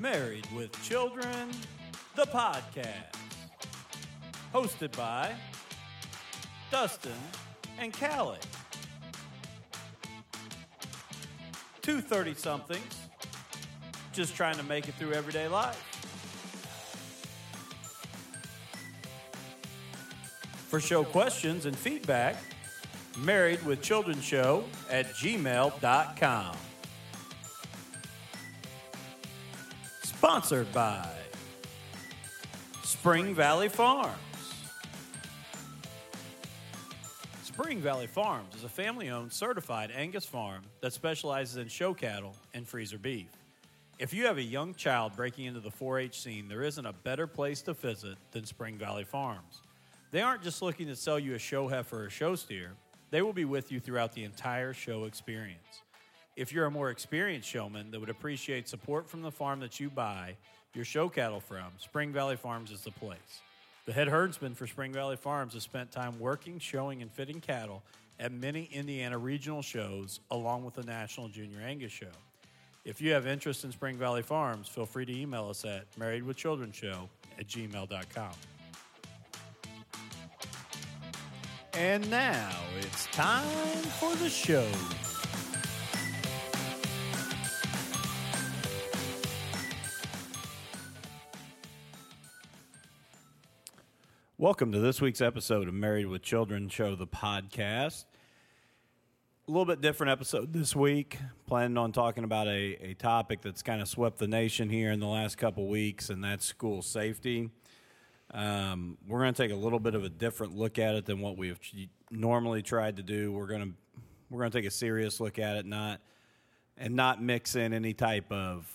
Married with Children, the podcast. Hosted by Dustin and Callie. Two 30 somethings just trying to make it through everyday life. For show questions and feedback, married with children show at gmail.com. Sponsored by Spring Valley Farms. Spring Valley Farms is a family owned certified Angus farm that specializes in show cattle and freezer beef. If you have a young child breaking into the 4 H scene, there isn't a better place to visit than Spring Valley Farms. They aren't just looking to sell you a show heifer or a show steer, they will be with you throughout the entire show experience. If you're a more experienced showman that would appreciate support from the farm that you buy your show cattle from, Spring Valley Farms is the place. The head herdsman for Spring Valley Farms has spent time working, showing, and fitting cattle at many Indiana regional shows, along with the National Junior Angus Show. If you have interest in Spring Valley Farms, feel free to email us at marriedwithchildrenshow at gmail.com. And now it's time for the show. Welcome to this week's episode of Married with Children Show, the podcast. A little bit different episode this week. Planning on talking about a, a topic that's kind of swept the nation here in the last couple weeks, and that's school safety. Um, we're going to take a little bit of a different look at it than what we've normally tried to do. We're going to we're going to take a serious look at it, not and not mix in any type of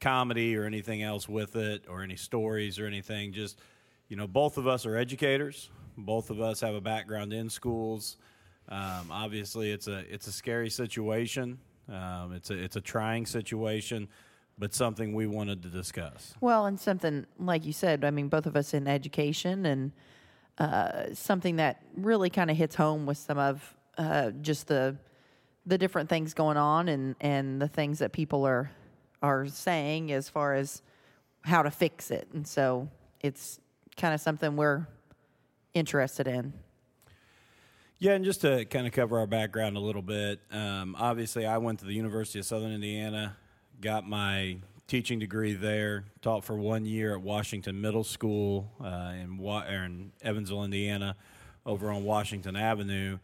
comedy or anything else with it, or any stories or anything. Just you know, both of us are educators. Both of us have a background in schools. Um, obviously, it's a it's a scary situation. Um, it's a it's a trying situation but something we wanted to discuss. Well, and something like you said, I mean, both of us in education, and uh, something that really kind of hits home with some of uh, just the the different things going on, and and the things that people are are saying as far as how to fix it, and so it's kind of something we're interested in. Yeah, and just to kind of cover our background a little bit, um, obviously I went to the University of Southern Indiana got my teaching degree there. Taught for one year at Washington Middle School uh, in, Wa- in Evansville, Indiana, over on Washington Avenue.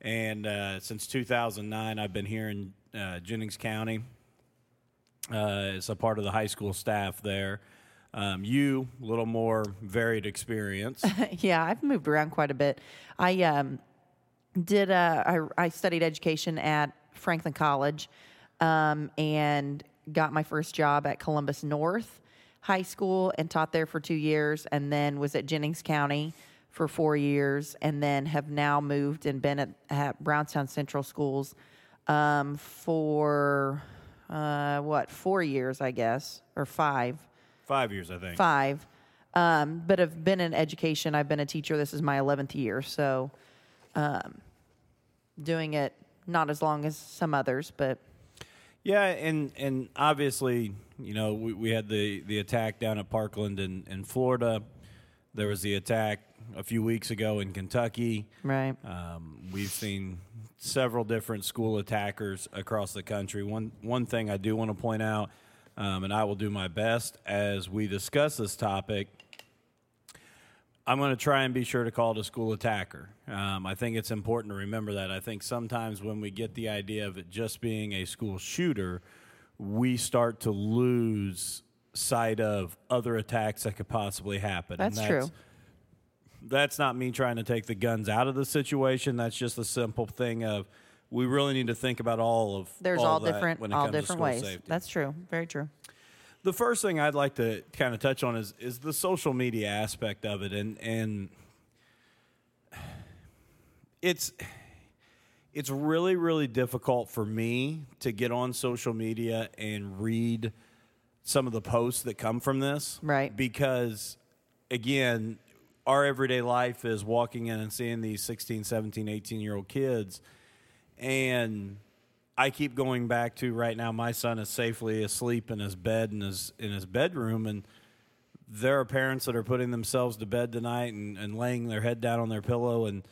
And uh, since 2009, I've been here in uh, Jennings County uh, as a part of the high school staff there. Um, you, a little more varied experience. yeah, I've moved around quite a bit. I um, did. Uh, I, studied education at Franklin College, um, and got my first job at Columbus North High School and taught there for two years, and then was at Jennings County for four years, and then have now moved and been at, at Brownstown Central Schools um, for uh, what four years, I guess, or five. Five years, I think. Five. Um, but have been in education. I've been a teacher. This is my 11th year. So um, doing it not as long as some others, but yeah, and and obviously, you know, we, we had the, the attack down at Parkland in, in Florida. There was the attack a few weeks ago in Kentucky. Right. Um, we've seen several different school attackers across the country. One one thing I do want to point out, um, and I will do my best as we discuss this topic, I'm going to try and be sure to call it a school attacker. Um, I think it's important to remember that. I think sometimes when we get the idea of it just being a school shooter, we start to lose sight of other attacks that could possibly happen. That's, that's true. That's not me trying to take the guns out of the situation. That's just a simple thing of we really need to think about all of. There's all, all different, all different ways. Safety. That's true. Very true the first thing I'd like to kind of touch on is is the social media aspect of it, and and it's it's really really difficult for me to get on social media and read some of the posts that come from this, right? Because again, our everyday life is walking in and seeing these 16, 17, 18 year old kids and I keep going back to right now. My son is safely asleep in his bed in his in his bedroom, and there are parents that are putting themselves to bed tonight and, and laying their head down on their pillow and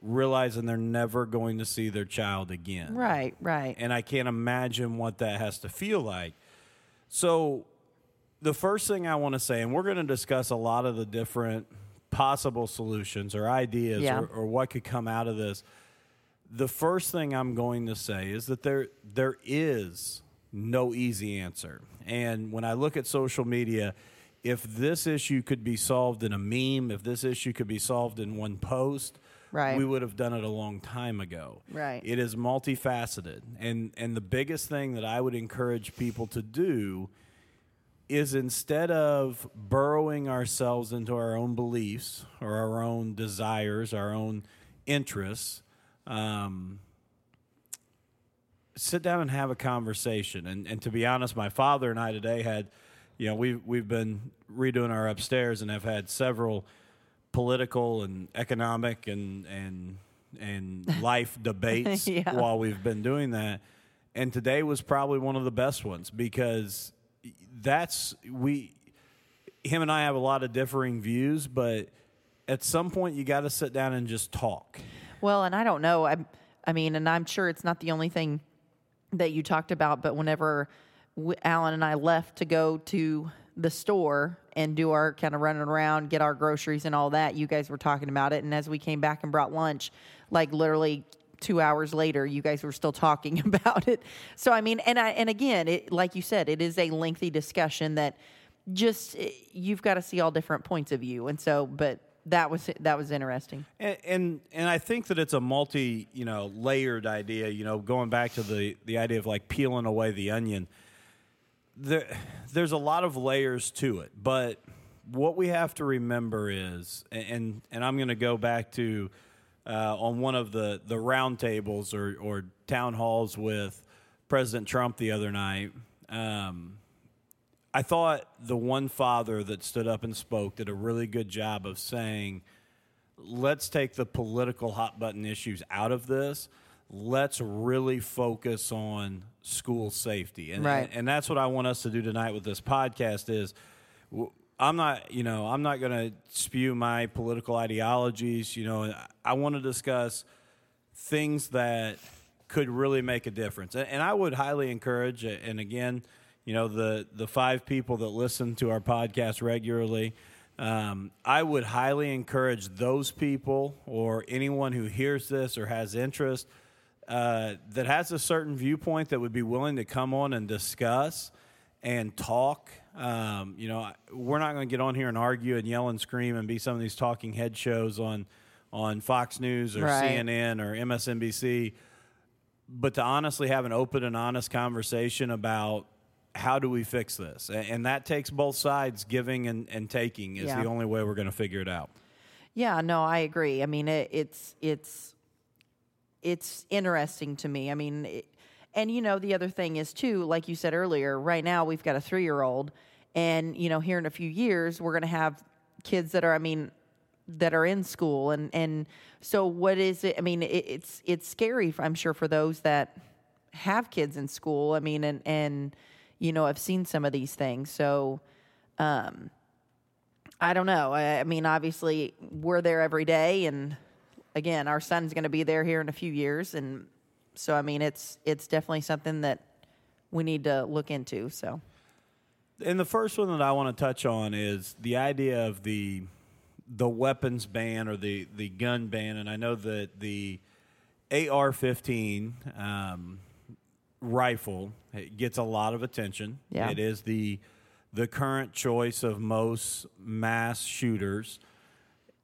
realizing they're never going to see their child again. Right, right. And I can't imagine what that has to feel like. So, the first thing I want to say, and we're going to discuss a lot of the different possible solutions or ideas Yeah. or, or what could come out of this. The first thing I'm going to say is that there there is no easy answer. And when I look at social media, if this issue could be solved in a meme, if this issue could be solved in one post, Right. we would have done it a long time ago. Right. It is multifaceted. And and the biggest thing that I would encourage people to do is instead of burrowing ourselves into our own beliefs or our own desires, our own interests, um, sit down and have a conversation. And, and to be honest, my father and I today had, you know, we've, we've been redoing our upstairs and have had several political and economic and, and, and life debates Yeah. while we've been doing that. And today was probably one of the best ones because that's, we, him and I have a lot of differing views, but at some point you got to sit down and just talk. Well, and I don't know. I, I mean, and I'm sure it's not the only thing that you talked about, but whenever w- Alan and I left to go to the store and do our kind of running around, get our groceries and all that, you guys were talking about it. And as we came back and brought lunch, like literally two hours later, you guys were still talking about it. So, I mean, and I, and again, it, like you said, it is a lengthy discussion that just, eh, you've got to see all different points of view. And so, but that was, that was interesting. And, and and I think that it's a multi you know layered idea. You know, going back to the the idea of like peeling away the onion. There, there's a lot of layers to it, but what we have to remember is, and and I'm going to go back to uh, on one of the the roundtables or or town halls with President Trump the other night. Um, I thought the one father that stood up and spoke did a really good job of saying, let's take the political hot button issues out of this. Let's really focus on school safety. And, Right. and that's what I want us to do tonight with this podcast is I'm not, you know, I'm not going to spew my political ideologies, you know, I want to discuss things that could really make a difference. And, and I would highly encourage, and again, you know, the, the five people that listen to our podcast regularly, um, I would highly encourage those people or anyone who hears this or has interest uh, that has a certain viewpoint that would be willing to come on and discuss and talk. Um, you know, we're not going to get on here and argue and yell and scream and be some of these talking head shows on on Fox News or Right. CNN or MSNBC. But to honestly have an open and honest conversation about how do we fix this, and that takes both sides giving and, and taking is Yeah. the only way we're going to figure it out. Yeah, no, I agree. I mean, it, it's it's it's interesting to me. I mean, it, and you know, the other thing is too, like you said earlier. Right now, we've got a three-year-old, and you know, here in a few years, we're going to have kids that are. I mean, that are in school, and and so what is it? I mean, it, it's it's scary. I'm sure for those that have kids in school. I mean, and and you know, I've seen some of these things. So. I don't know. I, I mean, obviously, we're there every day, and again, our son's going to be there here in a few years, and so I mean, it's it's definitely something that we need to look into. So, And the first one that I want to touch on is the idea of the the weapons ban or the the gun ban, and I know that the AR-15 um, rifle it gets a lot of attention. Yeah. It is the the current choice of most mass shooters.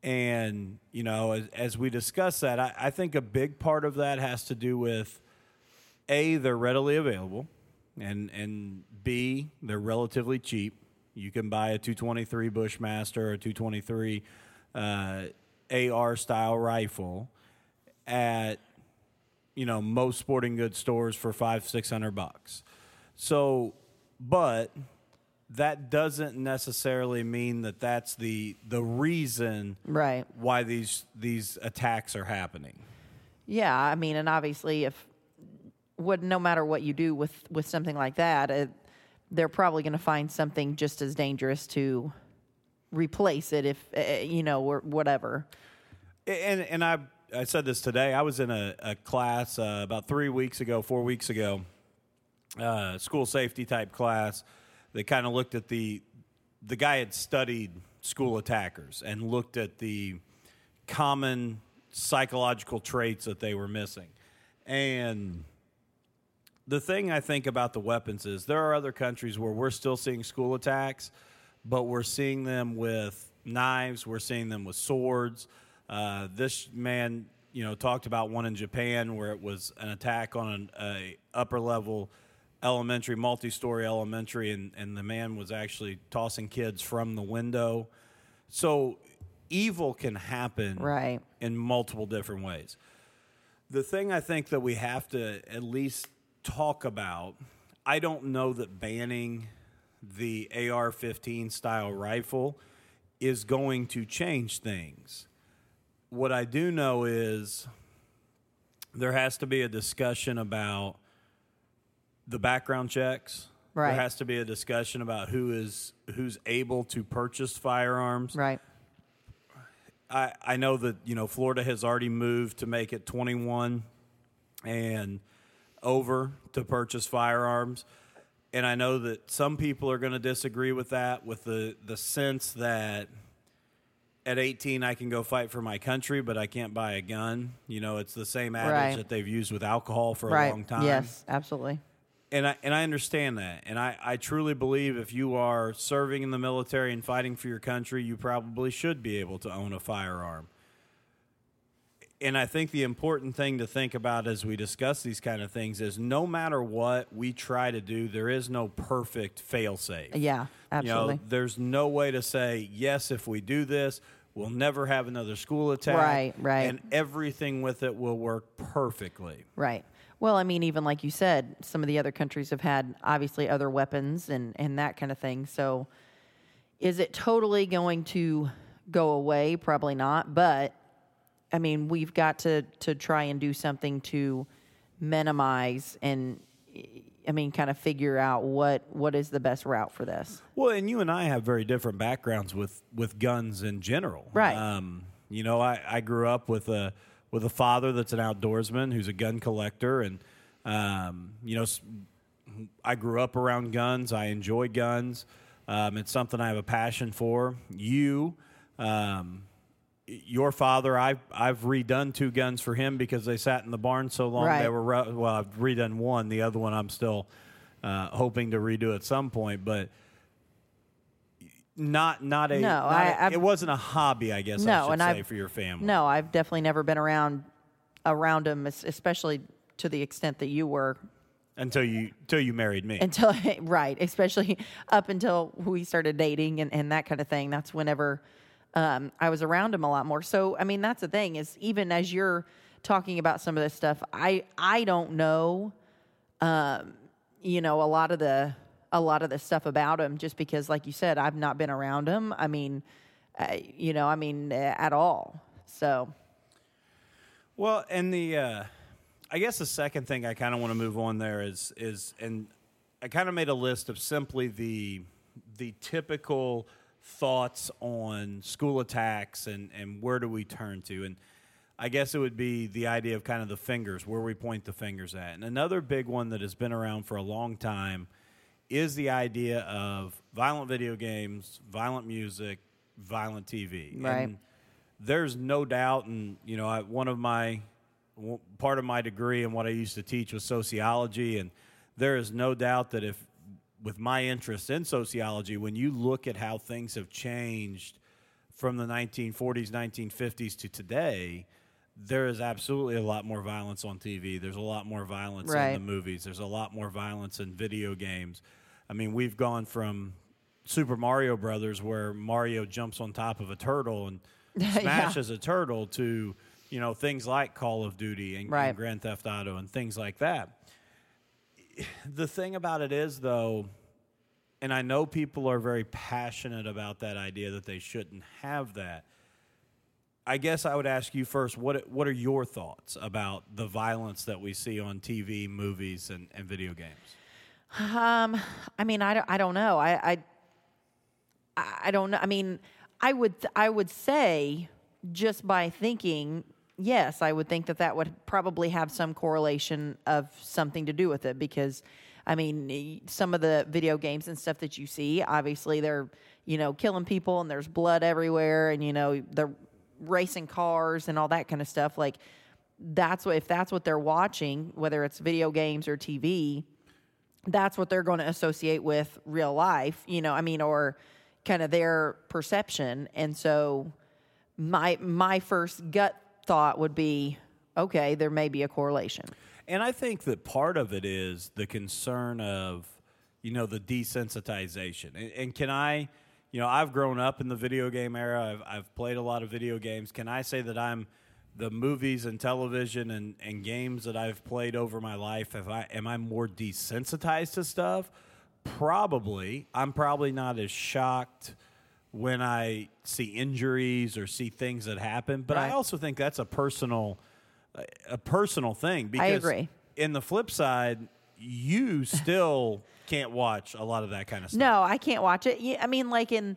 And, you know, as, as we discuss that, I, I think a big part of that has to do with A, they're readily available, and, and B, they're relatively cheap. You can buy a 223 Bushmaster or 223 uh, AR style rifle at you know most sporting goods stores for five six hundred bucks. So, but that doesn't necessarily mean that that's the the reason right. why these these attacks are happening. Yeah, I mean, and obviously, if what no matter what you do with with something like that, it, they're probably going to find something just as dangerous to replace it if uh, you know or whatever. And and I I said this today. I was in a, a class uh, about three weeks ago, four weeks ago, uh, school safety type class. They kind of looked at the the guy had studied school attackers and looked at the common psychological traits that they were missing. And the thing I think about the weapons is there are other countries where we're still seeing school attacks, but we're seeing them with knives, we're seeing them with swords. Uh, this man, you know, talked about one in Japan where it was an attack on an a upper level elementary, multi-story elementary, and, and the man was actually tossing kids from the window. So evil can happen Right. in multiple different ways. The thing I think that we have to at least talk about, I don't know that banning the AR 15 style rifle is going to change things. What I do know is there has to be a discussion about the background checks. Right. There has to be a discussion about who is who's able to purchase firearms. Right. I, I know that you know Florida has already moved to make it 21 and over to purchase firearms, and I know that some people are going to disagree with that, with the the sense that at 18 I can go fight for my country, but I can't buy a gun. You know, it's the same adage Right. that they've used with alcohol for a long time Yes, absolutely. and I and I understand that, and I, I truly believe if you are serving in the military and fighting for your country, you probably should be able to own a firearm. And I think the important thing to think about as we discuss these kind of things is no matter what we try to do, there is no perfect fail safe. Yeah, absolutely. You know, there's no way to say yes if we do this, we'll never have another school attack. Right, right. And everything with it will work perfectly. Right. Well, I mean, even like you said, some of the other countries have had obviously other weapons and, and that kind of thing. So is it totally going to go away? Probably not. But I mean, we've got to, to try and do something to minimize and, I mean, kind of figure out what, what is the best route for this. Well, and you and I have very different backgrounds with, with guns in general. Right. Um, you know, I, I grew up with a with a father that's an outdoorsman who's a gun collector, and um, you know, I grew up around guns. I enjoy guns. Um, it's something I have a passion for. You, um, your father, I've I've redone two guns for him because they sat in the barn so long. Right. They were well, I've redone one. The other one I'm still uh, hoping to redo at some point, but not not a. No, not I- a- it wasn't a hobby, I guess. I No, should and say I've- for your family. No, I've definitely never been around around them, especially to the extent that you were until you until you married me. until right especially up until we started dating and, and that kind of thing that's whenever um, i was around him a lot more. So i mean that's the thing is even as you're talking about some of this stuff i i don't know um, you know a lot of the a lot of the stuff about him just because like you said i've not been around him. I mean uh, you know i mean uh, at all. So. Well, and the uh, I guess the second thing I kind of want to move on there is is and I kind of made a list of simply the the typical thoughts on school attacks and and where do we turn to and I guess it would be the idea of kind of the fingers where we point the fingers at. And another big one that has been around for a long time is the idea of violent video games, violent music, violent TV. Right. And there's no doubt, and you know, I, one of my part of my degree and what I used to teach was sociology, and there is no doubt that if with my interest in sociology, when you look at how things have changed from the 1940s, 1950s to today, there is absolutely a lot more violence on TV. There's a lot more violence Right. in the movies. There's a lot more violence in video games. I mean, we've gone from Super Mario Brothers, where Mario jumps on top of a turtle and Yeah. smashes a turtle, to you know things like Call of Duty and, Right. and Grand Theft Auto and things like that. The thing about it is, though, and I know people are very passionate about that idea that they shouldn't have that. I guess I would ask you first what what are your thoughts about the violence that we see on TV, movies, and, and video games? Um, I mean, I don't, I don't know. I, I, I don't know. I mean, I would, I would say just by thinking, yes, I would think that that would probably have some correlation of something to do with it because, I mean, some of the video games and stuff that you see, obviously they're, you know, killing people and there's blood everywhere and, you know, they're racing cars and all that kind of stuff. Like, that's what, if that's what they're watching, whether it's video games or TV, that's what they're going to associate with real life, you know, I mean, or kind of their perception. And so my my first gut thought would be, okay, there may be a correlation. And I think that part of it is the concern of, you know, the desensitization. And, and can I, you know, I've grown up in the video game era. I've, I've played a lot of video games. Can I say that I'm the movies and television and, and games that I've played over my life, if I am I more desensitized to stuff? Probably. I'm probably not as shocked when I see injuries or see things that happen, but Right. I also think that's a personal a personal thing because I agree. in the flip side, you still can't watch a lot of that kind of stuff. No, I can't watch it. I mean, like in,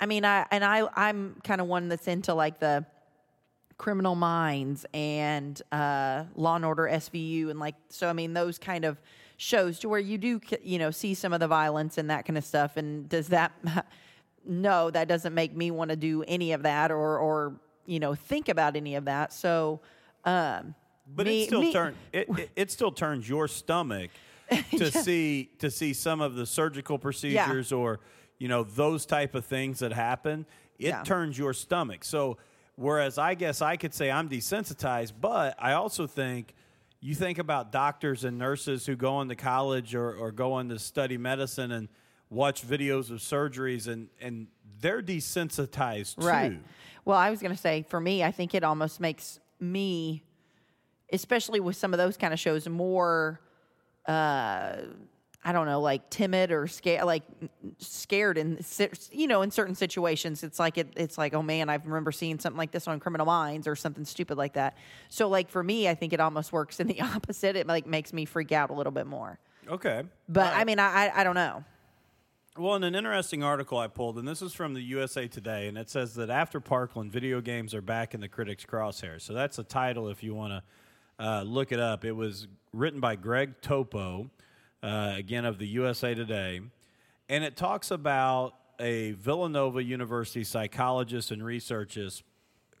I mean, I and I I'm kind of one that's into like the Criminal Minds and uh, Law and Order SVU and like so. I mean, those kind of shows to where you do you know see some of the violence and that kind of stuff. And does that? no, that doesn't make me want to do any of that or or you know think about any of that. So. Um, But me- it still me- turn it, it, it still turns your stomach to see to see some of the surgical procedures or you know those type of things that happen. It Yeah. turns your stomach. So whereas I guess I could say I'm desensitized, but I also think you think about doctors and nurses who go into college or, or go on to study medicine and watch videos of surgeries and, and they're desensitized too. Right. Well, I was going to say for me, I think it almost makes me, especially with some of those kind of shows, more. Uh, I don't know, like timid or scared, like scared in you know in certain situations. It's like it, it's like oh man, I remember seeing something like this on Criminal Minds or something stupid like that. So like for me, I think it almost works in the opposite. It like makes me freak out a little bit more. Okay. But right. I mean, I, I don't know. Well, in an interesting article I pulled, and this is from the USA Today, and it says that after Parkland, video games are back in the critics' crosshairs. So that's a title if you want to uh, look it up. It was written by Greg Toppo, uh, again of the USA Today, and it talks about a Villanova University psychologist and researchist,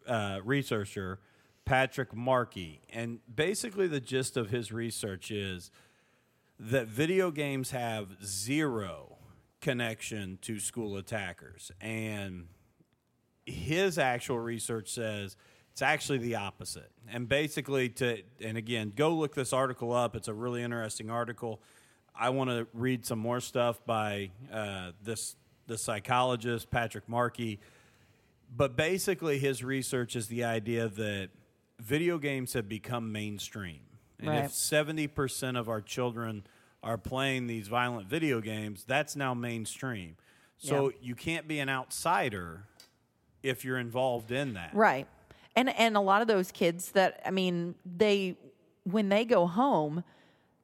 uh, researcher, Patrick Markey. And basically, the gist of his research is that video games have zero connection to school attackers. And his actual research says it's actually the opposite. And basically, to, and again, go look this article up. It's a really interesting article. I want to read some more stuff by uh, this, the psychologist, Patrick Markey. But basically, his research is the idea that video games have become mainstream. And Right. if 70% of our children are playing these violent video games, that's now mainstream. So Yeah. you can't be an outsider if you're involved in that. Right. And and a lot of those kids that I mean, they when they go home,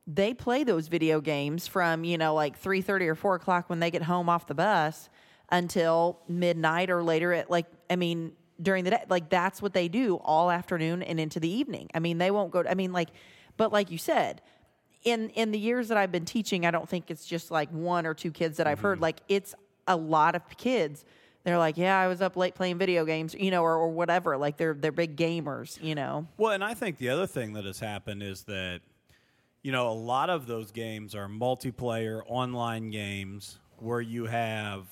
they play those video games from, you know, like three thirty or four o'clock when they get home off the bus until midnight or later at like I mean, during the day. Like that's what they do all afternoon and into the evening. I mean, they won't go I mean, like but like you said, in in the years that I've been teaching, I don't think it's just like one or two kids that I've heard. Mm-hmm. Like it's a lot of kids. They're like, yeah, I was up late playing video games, you know, or, or whatever. Like they're they're big gamers, you know. Well, and I think the other thing that has happened is that, you know, a lot of those games are multiplayer online games where you have,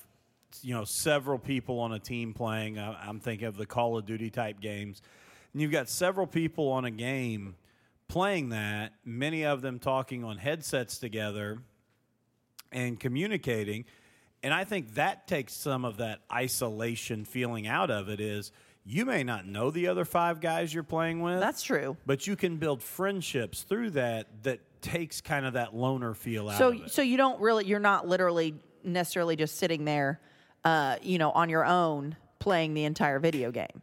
you know, several people on a team playing. I'm thinking of the Call of Duty type games. And you've got several people on a game playing that, many of them talking on headsets together and communicating. And I think that takes some of that isolation feeling out of it is you may not know the other five guys you're playing with. That's true. But you can build friendships through that that takes kind of that loner feel out So of it. so you don't really you're not literally necessarily just sitting there, uh, you know, on your own playing the entire video game.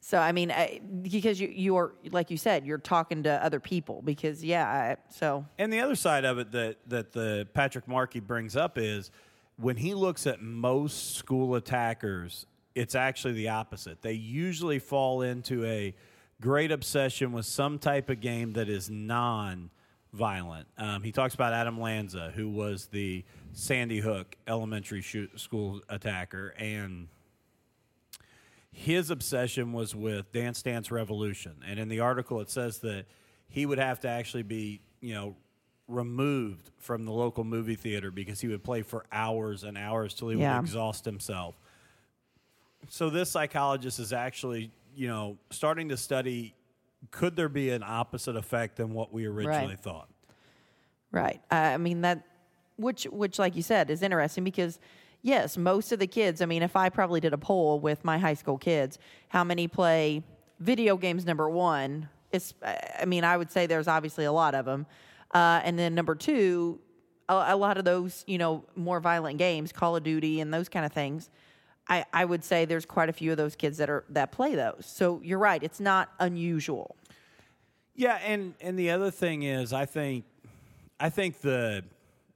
So I mean, I, because you you're like you said, you're talking to other people. Because yeah, I, so And the other side of it that that the Patrick Markey brings up is when he looks at most school attackers, it's actually the opposite. They usually fall into a great obsession with some type of game that is non-violent. Um, he talks about Adam Lanza, who was the Sandy Hook elementary shoot, school attacker, and his obsession was with Dance Dance Revolution. And in the article, it says that he would have to actually be, you know, removed from the local movie theater because he would play for hours and hours till he Yeah. would exhaust himself. So this psychologist is actually, you know, starting to study could there be an opposite effect than what we originally Right. thought? Right. I I mean that, which which like you said is interesting because yes, most of the kids. I mean, if I probably did a poll with my high school kids, how many play video games? Number one, it's. I mean, I would say there's obviously a lot of them, uh, and then number two, a, a lot of those you know more violent games, Call of Duty and those kind of things. I, I would say there's quite a few of those kids that are that play those. So you're right; it's not unusual. Yeah, and and the other thing is, I think, I think the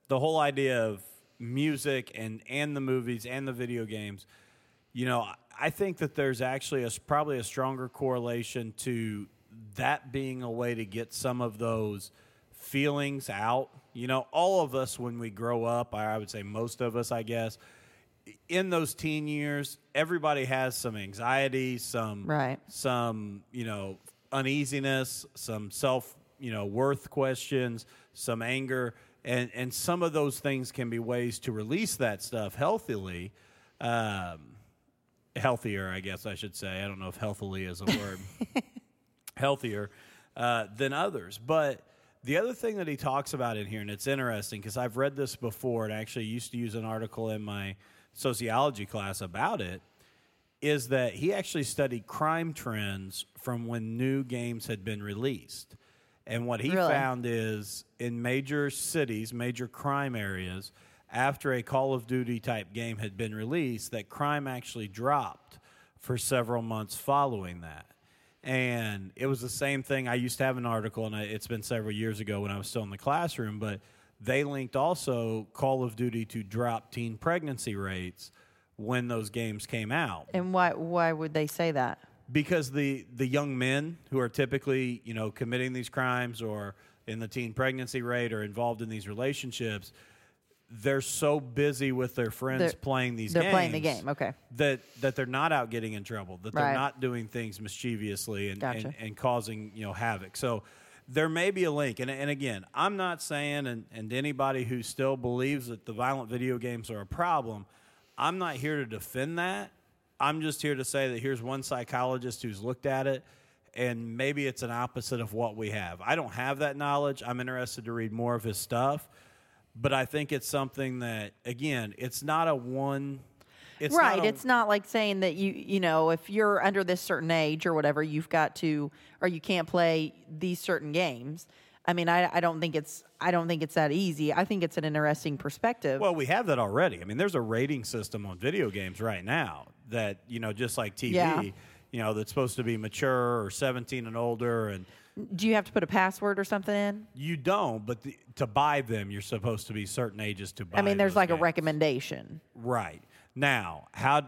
the whole idea of music and and the movies and the video games, you know, I think that there's actually a probably a stronger correlation to that being a way to get some of those feelings out. You know, all of us when we grow up, I I would say most of us, I guess, in those teen years, everybody has some anxiety, some Right. some you know uneasiness, some self you know worth questions, some anger, and and some of those things can be ways to release that stuff healthily. Um, healthier, I guess I should say. I don't know if healthily is a word. healthier uh, than others. But the other thing that he talks about in here, and it's interesting because I've read this before and i actually used to use an article in my sociology class about it, is that he actually studied crime trends from when new games had been released. And what he Really? found is in major cities, major crime areas, after a Call of Duty type game had been released, that crime actually dropped for several months following that. And it was the same thing. I used to have an article, and I, it's been several years ago when I was still in the classroom, but they linked also Call of Duty to drop teen pregnancy rates when those games came out And why why would they say that? Because the the young men who are typically you know committing these crimes or in the teen pregnancy rate or involved in these relationships they're so busy with their friends They're- playing these they're games playing the game, okay. that that they're not out getting in trouble that they're Right. not doing things mischievously and, Gotcha. and, and causing you know havoc so there may be a link and, and again i'm not saying and, and anybody who still believes that the violent video games are a problem i'm not here to defend that i'm just here to say that here's one psychologist who's looked at it and maybe it's an opposite of what we have i don't have that knowledge i'm interested to read more of his stuff but i think it's something that again it's not a one it's right. not a- it's not like saying that you you know if you're under this certain age or whatever, you've got to or you can't play these certain games. I mean, I, I don't think it's I don't think it's that easy. I think it's an interesting perspective. Well, we have that already. I mean, there's a rating system on video games right now that, you know, just like TV, Yeah. you know, that's supposed to be mature or 17 and older. And Do you have to put a password or something in? you don't, but the, to buy them, you're supposed to be certain ages to buy them. I mean, there's like a recommendation. Right. Now, how,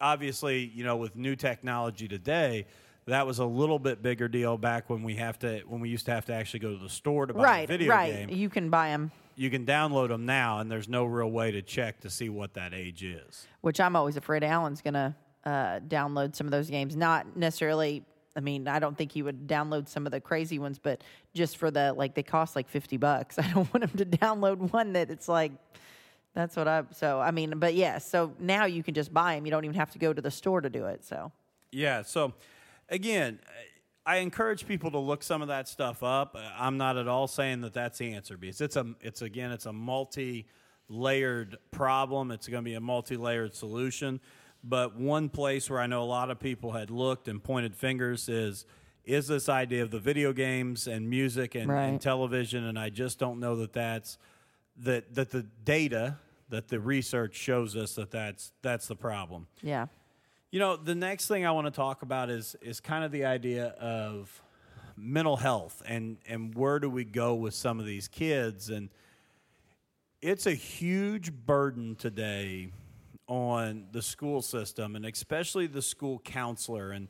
obviously, you know, with new technology today, that was a little bit bigger deal back when we have to when we used to have to actually go to the store to buy right, a video right. game. You can buy them, You can download them now, and there's no real way to check to see what that age is. which I'm always afraid Alan's gonna uh, download some of those games. Not necessarily. I mean, I don't think he would download some of the crazy ones, but just for the like, they cost like fifty bucks. I don't want him to download one that it's like. That's what I. So I mean, but yes. so now you can just buy them. You don't even have to go to the store to do it. So Yeah. So, again, I encourage people to look some of that stuff up. Uh, I'm not at all saying that that's the answer because it's a it's again it's a multi-layered problem. It's going to be a multi-layered solution. But one place where I know a lot of people had looked and pointed fingers is is this idea of the video games and music and, and television, and I just don't know that that's that that the data that the research shows us that that's that's the problem. yeah, You know, the next thing I want to talk about is is kind of the idea of mental health and and where do we go with some of these kids and it's a huge burden today on the school system and especially the school counselor and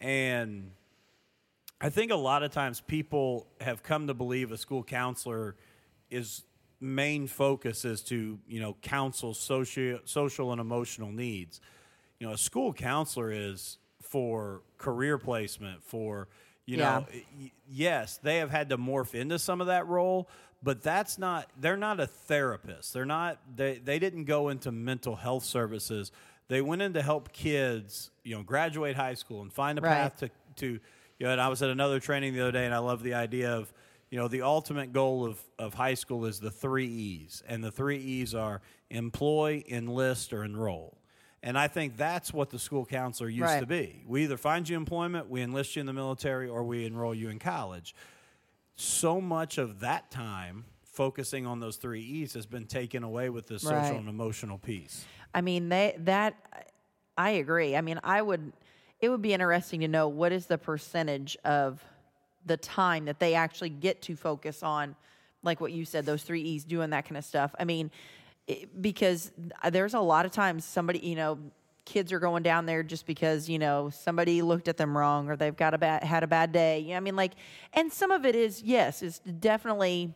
and I think a lot of times people have come to believe a school counselor is main focus is to you know counsel social social and emotional needs. You know, a school counselor is for career placement for you know yes they have had to morph into some of that role but that's not they're not a therapist. They're not they, they didn't go into mental health services. They went in to help kids you know graduate high school and find a Right. path to to you know and i was at another training the other day and i love the idea of you know the ultimate goal of, of high school is the three e's and the three e's are employ enlist or enroll and i think that's what the school counselor used Right. to be we either find you employment we enlist you in the military or we enroll you in college so much of that time focusing on those three e's has been taken away with this social and emotional piece I mean, they that I agree. I mean, I would it would be interesting to know what is the percentage of the time that they actually get to focus on like what you said those 3 E's doing that kind of stuff. I mean, because there's a lot of times somebody, you know, kids are going down there just because, you know, somebody looked at them wrong or they've got a bad had a bad day. You know, I mean like and some of it is yes, it's definitely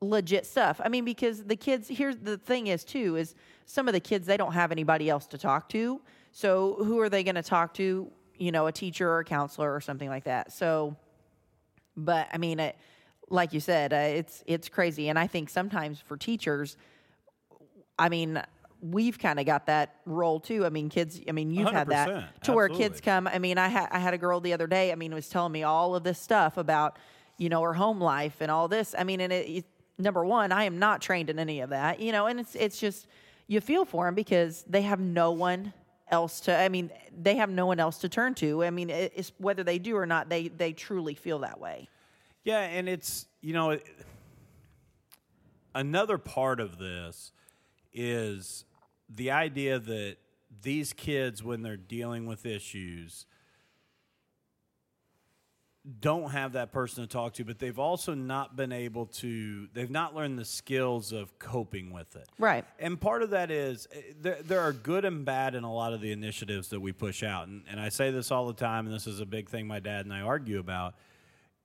legit stuff. I mean, because the kids, here's the thing is too, is some of the kids, they don't have anybody else to talk to. So who are they going to talk to? You know, a teacher or a counselor or something like that. So, but I mean, it, like you said, uh, it's, it's crazy. And I think sometimes for teachers, I mean, we've kind of got that role too. I mean, kids, I mean, you've had 100%, that to where kids come. I mean, I had I had a girl the other day. I mean, was telling me all of this stuff about you know her home life and all this. I mean, and it, it, number one, I am not trained in any of that. You know, and it's it's just you feel for them because they have no one else to. I mean, they have no one else to turn to. I mean, it's whether they do or not, they they truly feel that way. Yeah, and it's you know another part of this is the idea that these kids, when they're dealing with issues, don't have that person to talk to, but they've also not been able to. They've not learned the skills of coping with it. Right. And part of that is eh, there, there are good and bad in a lot of the initiatives that we push out. And, and I say this all the time, and this is a big thing my dad and I argue about.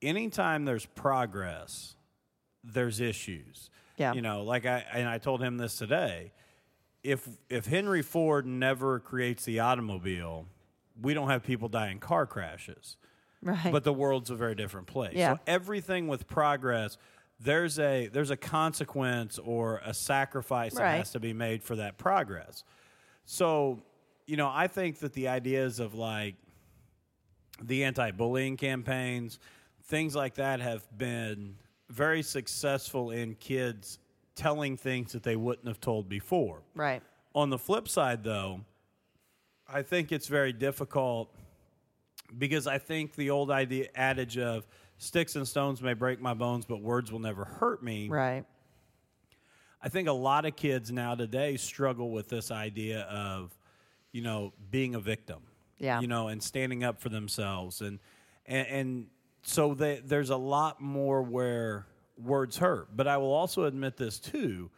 Anytime there's progress, there's issues. Yeah. You know, like I and I told him this today. If if Henry Ford never creates the automobile, we don't have people die in car crashes Right. but the world's a very different place. Yeah. So everything with progress, there's a there's a consequence or a sacrifice that has to be made for that progress. So, you know, I think that the ideas of like the anti-bullying campaigns, things like that have been very successful in kids telling things that they wouldn't have told before. right. On the flip side, though, I think it's very difficult because I think the old idea adage of sticks and stones may break my bones, but words will never hurt me. Right. I think a lot of kids now today struggle with this idea of, you know, being a victim. Yeah. You know, and standing up for themselves, and and, and so they, there's a lot more where words hurt. But I will also admit this too: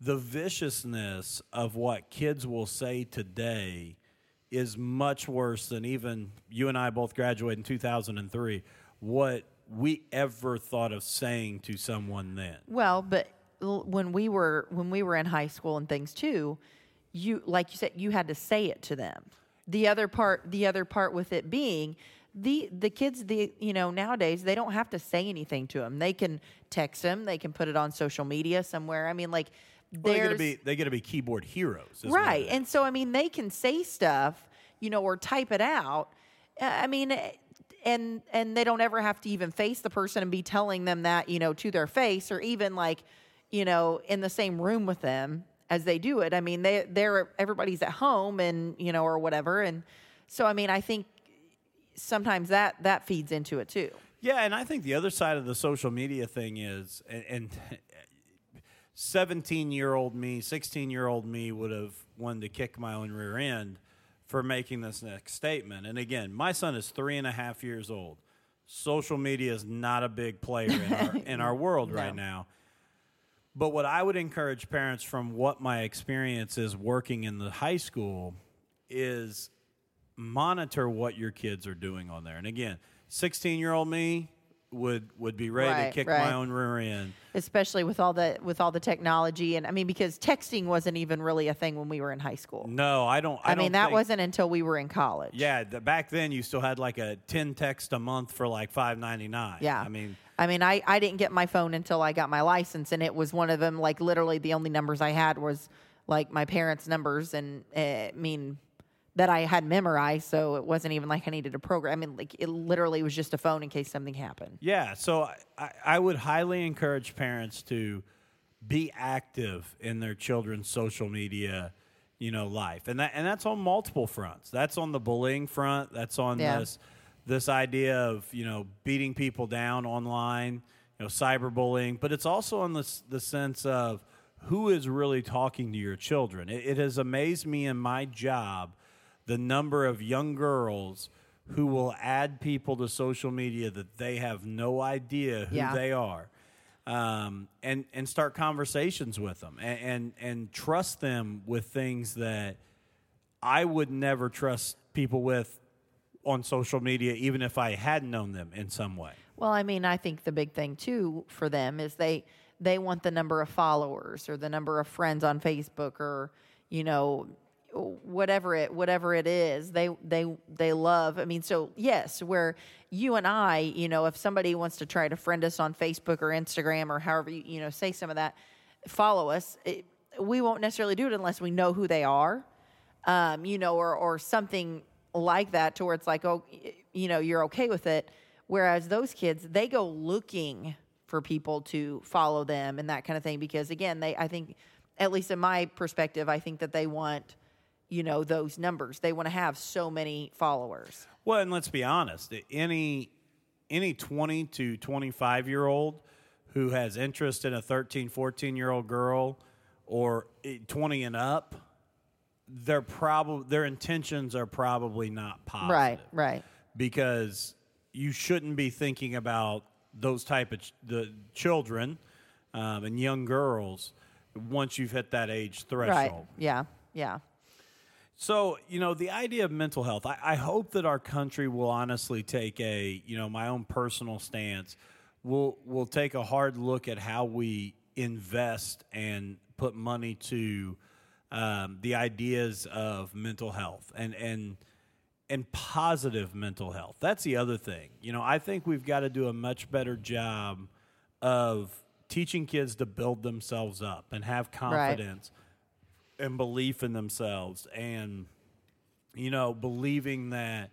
the viciousness of what kids will say today is much worse than even you and I both graduated in 2003. What we ever thought of saying to someone then. Well, but when we were when we were in high school and things too, you like you said you had to say it to them. The other part, the other part with it being the the kids, the you know nowadays they don't have to say anything to them. They can text them. They can put it on social media somewhere. I mean, like Well, they get to be they get to be keyboard heroes, right, and so I mean they can say stuff, you know, or type it out. Uh, I mean. eh, And and they don't ever have to even face the person and be telling them that you know to their face or even like you know in the same room with them as they do it. I mean they they're everybody's at home and you know or whatever and so I mean I think sometimes that that feeds into it too. Yeah, and I think the other side of the social media thing is, and, and 17 year old me, 16 year old me would have wanted to kick my own rear end for making this next statement. And again, my son is three and a half years old. Social media is not a big player in our, in our world right now. But what I would encourage parents from what my experience is working in the high school is monitor what your kids are doing on there. And again, 16 year old me would would be ready Right, to kick right. my own rear end. especially with all the with all the technology and I mean because texting wasn't even really a thing when we were in high school. No, I don't. I, I, don't mean that think- wasn't until we were in college. Yeah, the, back then you still had like a 10 text a month for like 5.99. Yeah. I mean, I mean, I, I didn't get my phone until I got my license, and it was one of them. Like literally, the only numbers I had was like my parents' numbers, and uh, I mean that I had memorized. So it wasn't even like I needed a program. I mean, like it literally was just a phone in case something happened. Yeah, so I- I, would highly encourage parents to be active in their children's social media, you know, life, and that and that's on multiple fronts. That's on the bullying front. That's on Yeah. this this idea of you know beating people down online, you know, cyberbullying, but it's also on the the sense of who is really talking to your children. It, it has amazed me in my job the number of young girls who will add people to social media that they have no idea who Yeah. they are um, and and start conversations with them and, and and trust them with things that I would never trust people with on social media even if I had known them in some way. Well, I mean, I think the big thing too for them is they they want the number of followers or the number of friends on Facebook or you know whatever it whatever it is they they they love i mean so yes where you and i you know if somebody wants to try to friend us on facebook or instagram or however you you know say some of that follow us it, we won't necessarily do it unless we know who they are um, you know, or or something like that, to where it's like, oh, you know, you're okay with it. Whereas those kids, they go looking for people to follow them and that kind of thing because, again, they, I think, at least in my perspective, I think that they want, you know, those numbers. They want to have so many followers. Well, and let's be honest, any any 20 to 25 year old who has interest in a 13, 14 year old girl or eh, 20 and up, their probably their intentions are probably not positive. Right, right. Because you shouldn't be thinking about those type of ch- the children um, and young girls once you've hit that age threshold. Right. Yeah. Yeah. So, you know, the idea of mental health, I, I hope that our country will honestly take a, you know, my own personal stance. We'll, we'll take a hard look at how we invest and put money to um, the ideas of mental health and, and, and positive mental health. That's the other thing. You know, I think we've got to do a much better job of teaching kids to build themselves up and have confidence and belief in themselves and you know believing that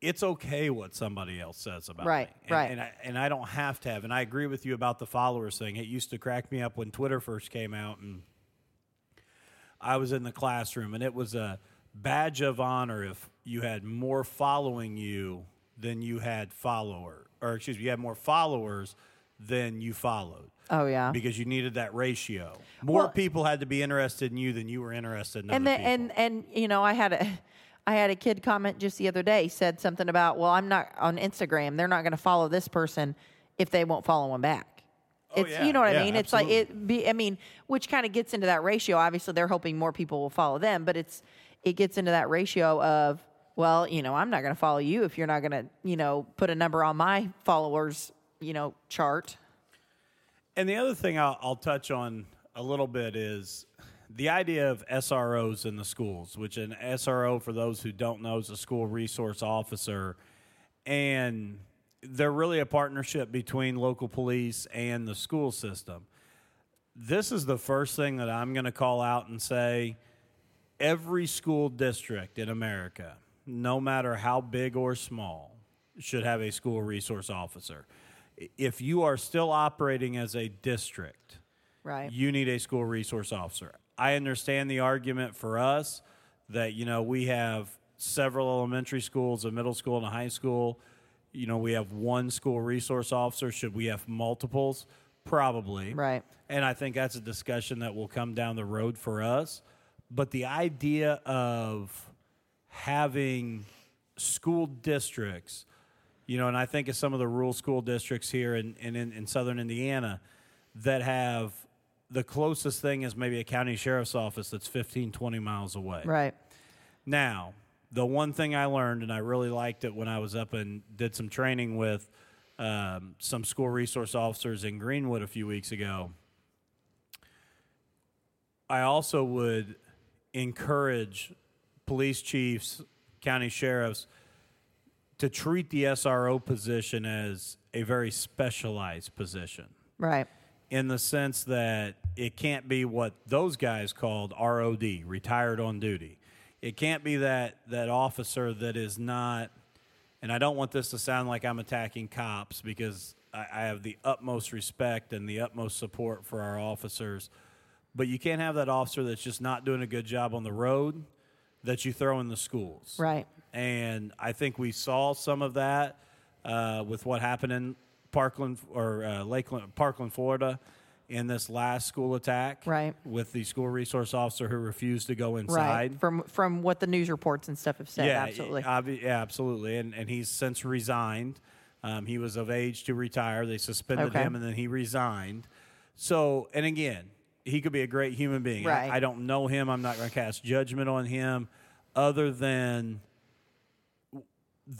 it's okay what somebody else says about Right, me. And, right. And I, and I don't have to have. And I agree with you about the followers thing. It used to crack me up when Twitter first came out and I was in the classroom and it was a badge of honor if you had more following you than you had follower or excuse me, you had more followers than you followed Oh, yeah. because you needed that ratio. More Well- people had to be interested in you than you were interested in and people. and and you know i had a i had a kid comment just the other day said something about well i'm not on instagram. They're not going to follow this person if they won't follow him back. Oh, it's yeah, you know what yeah, i mean? It's like it be i mean which kind of gets into that ratio. Obviously they're hoping more people will follow them but it's it gets into that ratio of well you know i'm not going to follow you if you're not going to you know put a number on my followers you know chart And the other thing I'll, I'll touch on a little bit is the idea of SROs in the schools, which an SRO, for those who don't know, is a school resource officer. And they're really a partnership between local police and the school system. This is the first thing that I'm going to call out and say every school district in America, no matter how big or small, should have a school resource officer. If you are still operating as a district, right you need a school resource officer. I understand the argument for us that you know we have several elementary schools, a middle school, and a high school. You know, we have one school resource officer. Should we have multiples? Probably. Right. And I think that's a discussion that will come down the road for us. But the idea of having school districts, you know, and I think of some of the rural school districts here in, in, in southern Indiana that have the closest thing is maybe a county sheriff's office that's 15, 20 miles away. Right. Now, the one thing I learned, and I really liked it when I was up and did some training with um, some school resource officers in Greenwood a few weeks ago, I also would encourage police chiefs, county sheriffs to treat the SRO position as a very specialized position Right. in the sense that it can't be what those guys called ROD, retired on duty. It can't be that that officer that is not, and I don't want this to sound like I'm attacking cops because I, I have the utmost respect and the utmost support for our officers, but you can't have that officer that's just not doing a good job on the road that you throw in the schools. Right. And I think we saw some of that uh, with what happened in Parkland or uh, Lakeland, Parkland, Florida, in this last school attack. Right. With the school resource officer who refused to go Right. inside. From from what the news reports and stuff have said. Yeah, absolutely. obvi- yeah, absolutely. And and he's since resigned. Um, he was of age to retire. They suspended Okay. him, and then he resigned. So, and again, he could be a great human being. I- I, don't know him. I'm not going to cast judgment on him, other than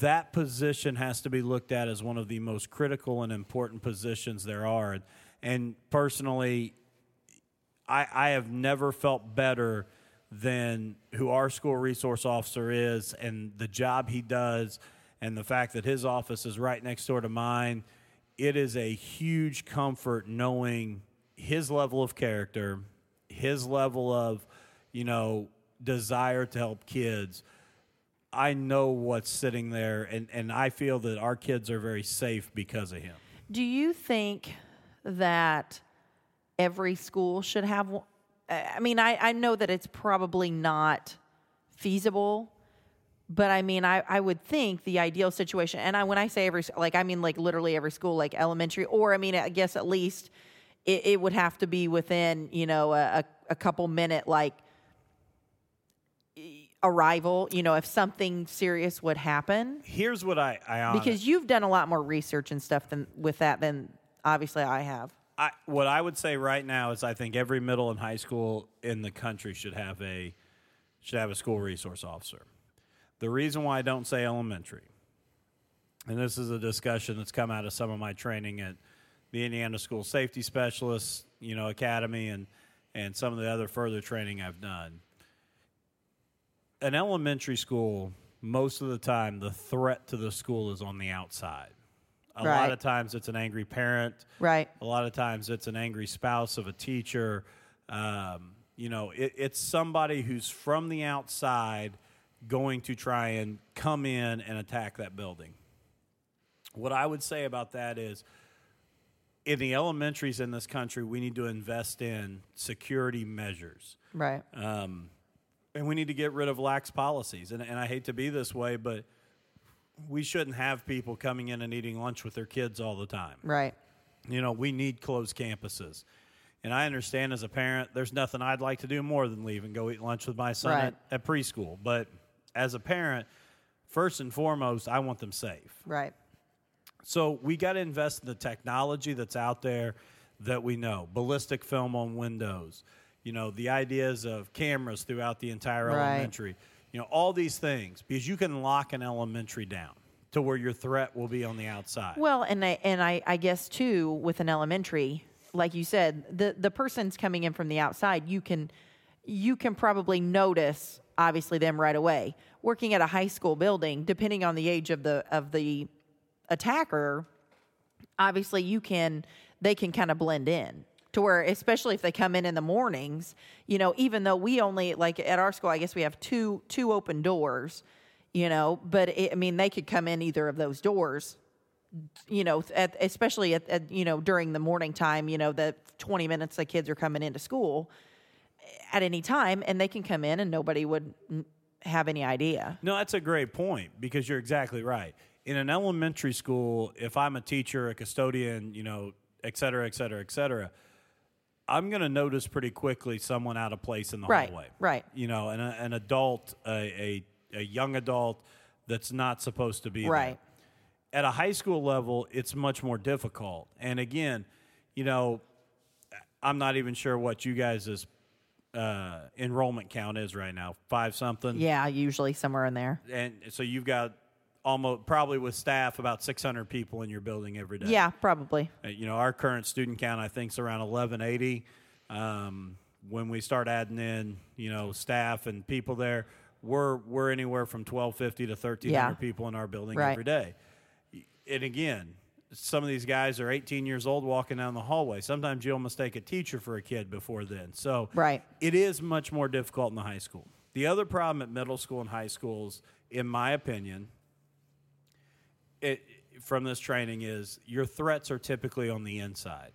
that position has to be looked at as one of the most critical and important positions there are. And, and personally, I, I have never felt better than who our school resource officer is and the job he does and the fact that his office is right next door to mine. It is a huge comfort knowing his level of character, his level of, you know, desire to help kids. I know what's sitting there, and, and I feel that our kids are very safe because of him. Do you think that every school should have? one- I mean, I, I know that it's probably not feasible, but I mean, I, I would think the ideal situation, and I when I say every, like I mean like literally every school, like elementary, or I mean, I guess at least it, it would have to be within you know a, a, couple minute like arrival. You know, if something serious would happen, Here's what I, I honest- because you've done a lot more research and stuff than with that than obviously I have. I, what I would say right now is I think every middle and high school in the country should have a should have a school resource officer. The reason why I don't say elementary, and this is a discussion that's come out of some of my training at the Indiana School Safety Specialist, you know, Academy, and and some of the other further training I've done. An elementary school, most of the time, the threat to the school is on the outside. A lot of times, it's an angry parent. Right. A lot of times it's an angry spouse of a teacher. Um, you know, it, it's somebody who's from the outside going to try and come in and attack that building. What I would say about that is in the elementaries in this country, we need to invest in security measures. Right. Um, and we need to get rid of lax policies. And, and I hate to be this way, but we shouldn't have people coming in and eating lunch with their kids all the time Right. you know, we need closed campuses. And I understand as a parent, there's nothing I'd like to do more than leave and go eat lunch with my son Right. at, at preschool. But as a parent, first and foremost, I want them safe. Right. So we got to invest in the technology that's out there that we know ballistic film on windows, you know, the ideas of cameras throughout the entire Right. elementary, you know, all these things because you can lock an elementary down to where your threat will be on the outside. Well, and I, and I, I guess too with an elementary, like you said, the the person's coming in from the outside. You can you can probably notice obviously them right away. Working at a high school building, depending on the age of the of the attacker, obviously you can they can kind of blend in to where especially if they come in in the mornings you know even though we only like at our school i guess we have two two open doors you know but it, i mean they could come in either of those doors you know at, especially at, at you know during the morning time you know the 20 minutes the kids are coming into school eh, at any time and they can come in and nobody would have any idea No, that's a great point because you're exactly right. In an elementary school, if I'm a teacher, a custodian, you know, et cetera, et cetera, et cetera, I'm going to notice pretty quickly someone out of place in the Right, hallway. right. You know, an, an adult, a, a a young adult that's not supposed to be there Right. at a high school level, it's much more difficult. And again, you know, I'm not even sure what you guys' uh, enrollment count is right now, five something. Yeah, usually somewhere in there. And so you've got almost probably with staff about 600 people in your building every day. Yeah, probably. Uh, You know, our current student count I think is around 1180. Um, when we start adding in, you know, staff and people there, we're we're anywhere from 1250 to 1300 Yeah. people in our building Right. every day. And again, some of these guys are 18 years old walking down the hallway. Sometimes you'll mistake a teacher for a kid before then. So Right. it is much more difficult in the high school. The other problem at middle school and high schools, in my opinion, it, from this training is your threats are typically on the inside.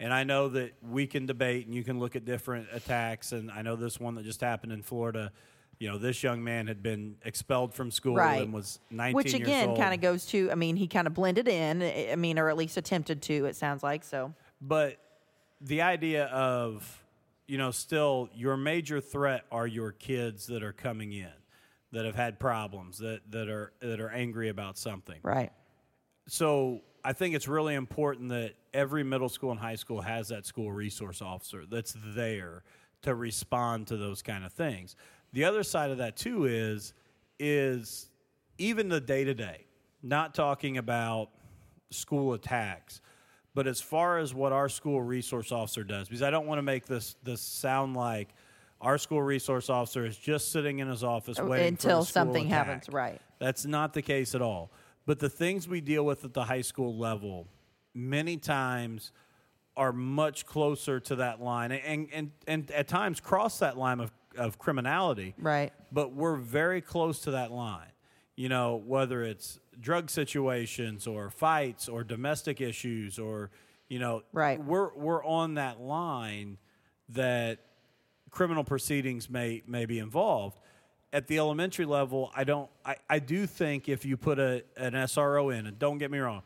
And I know that we can debate and you can look at different attacks. And I know this one that just happened in Florida. You know, this young man had been expelled from school Right. and was 19 Which again kind of goes to, I mean, he kind of blended in, I I mean, or at least attempted to, it sounds like. So, But the idea of, you know, still your major threat are your kids that are coming in that have had problems that, that are that are angry about something. right. So I think it's really important that every middle school and high school has that school resource officer that's there to respond to those kind of things. The other side of that too is is even the day to day, not talking about school attacks, but as far as what our school resource officer does, because I don't want to make this this sound like our school resource officer is just sitting in his office waiting for Until something attack. happens, right. That's not the case at all. But the things we deal with at the high school level, many times, are much closer to that line, and and and at times cross that line of of criminality. Right. But we're very close to that line. You know, whether it's drug situations or fights or domestic issues or you know, Right. We're we're on that line that criminal proceedings may may be involved. At the elementary level, I don't. I, I do think if you put a an SRO in, and don't get me wrong,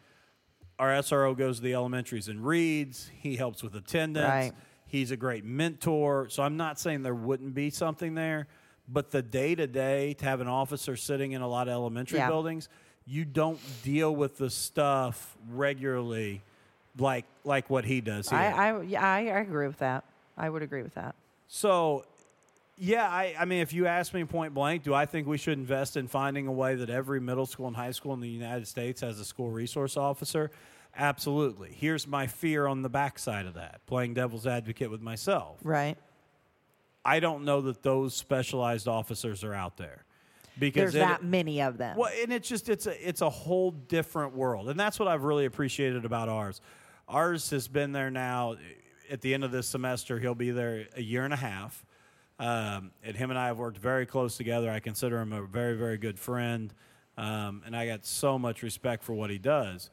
our SRO goes to the elementaries and reads. He helps with attendance. Right. He's a great mentor. So I'm not saying there wouldn't be something there, but the day to day to have an officer sitting in a lot of elementary Yeah. buildings, you don't deal with the stuff regularly like like what he does here. I, I, yeah, I, I agree with that. I would agree with that. So, yeah, I, I mean, if you ask me point blank, do I think we should invest in finding a way that every middle school and high school in the United States has a school resource officer? Absolutely. Here's my fear on the backside of that, playing devil's advocate with myself. Right. I don't know that those specialized officers are out there because There's it- that many of them. well, and it's just it's a it's a whole different world, and that's what I've really appreciated about ours. Ours has been there now. At the end of this semester, he'll be there a year and a half, um, and him and I have worked very close together. I consider him a very very good friend, um, and I got so much respect for what he does.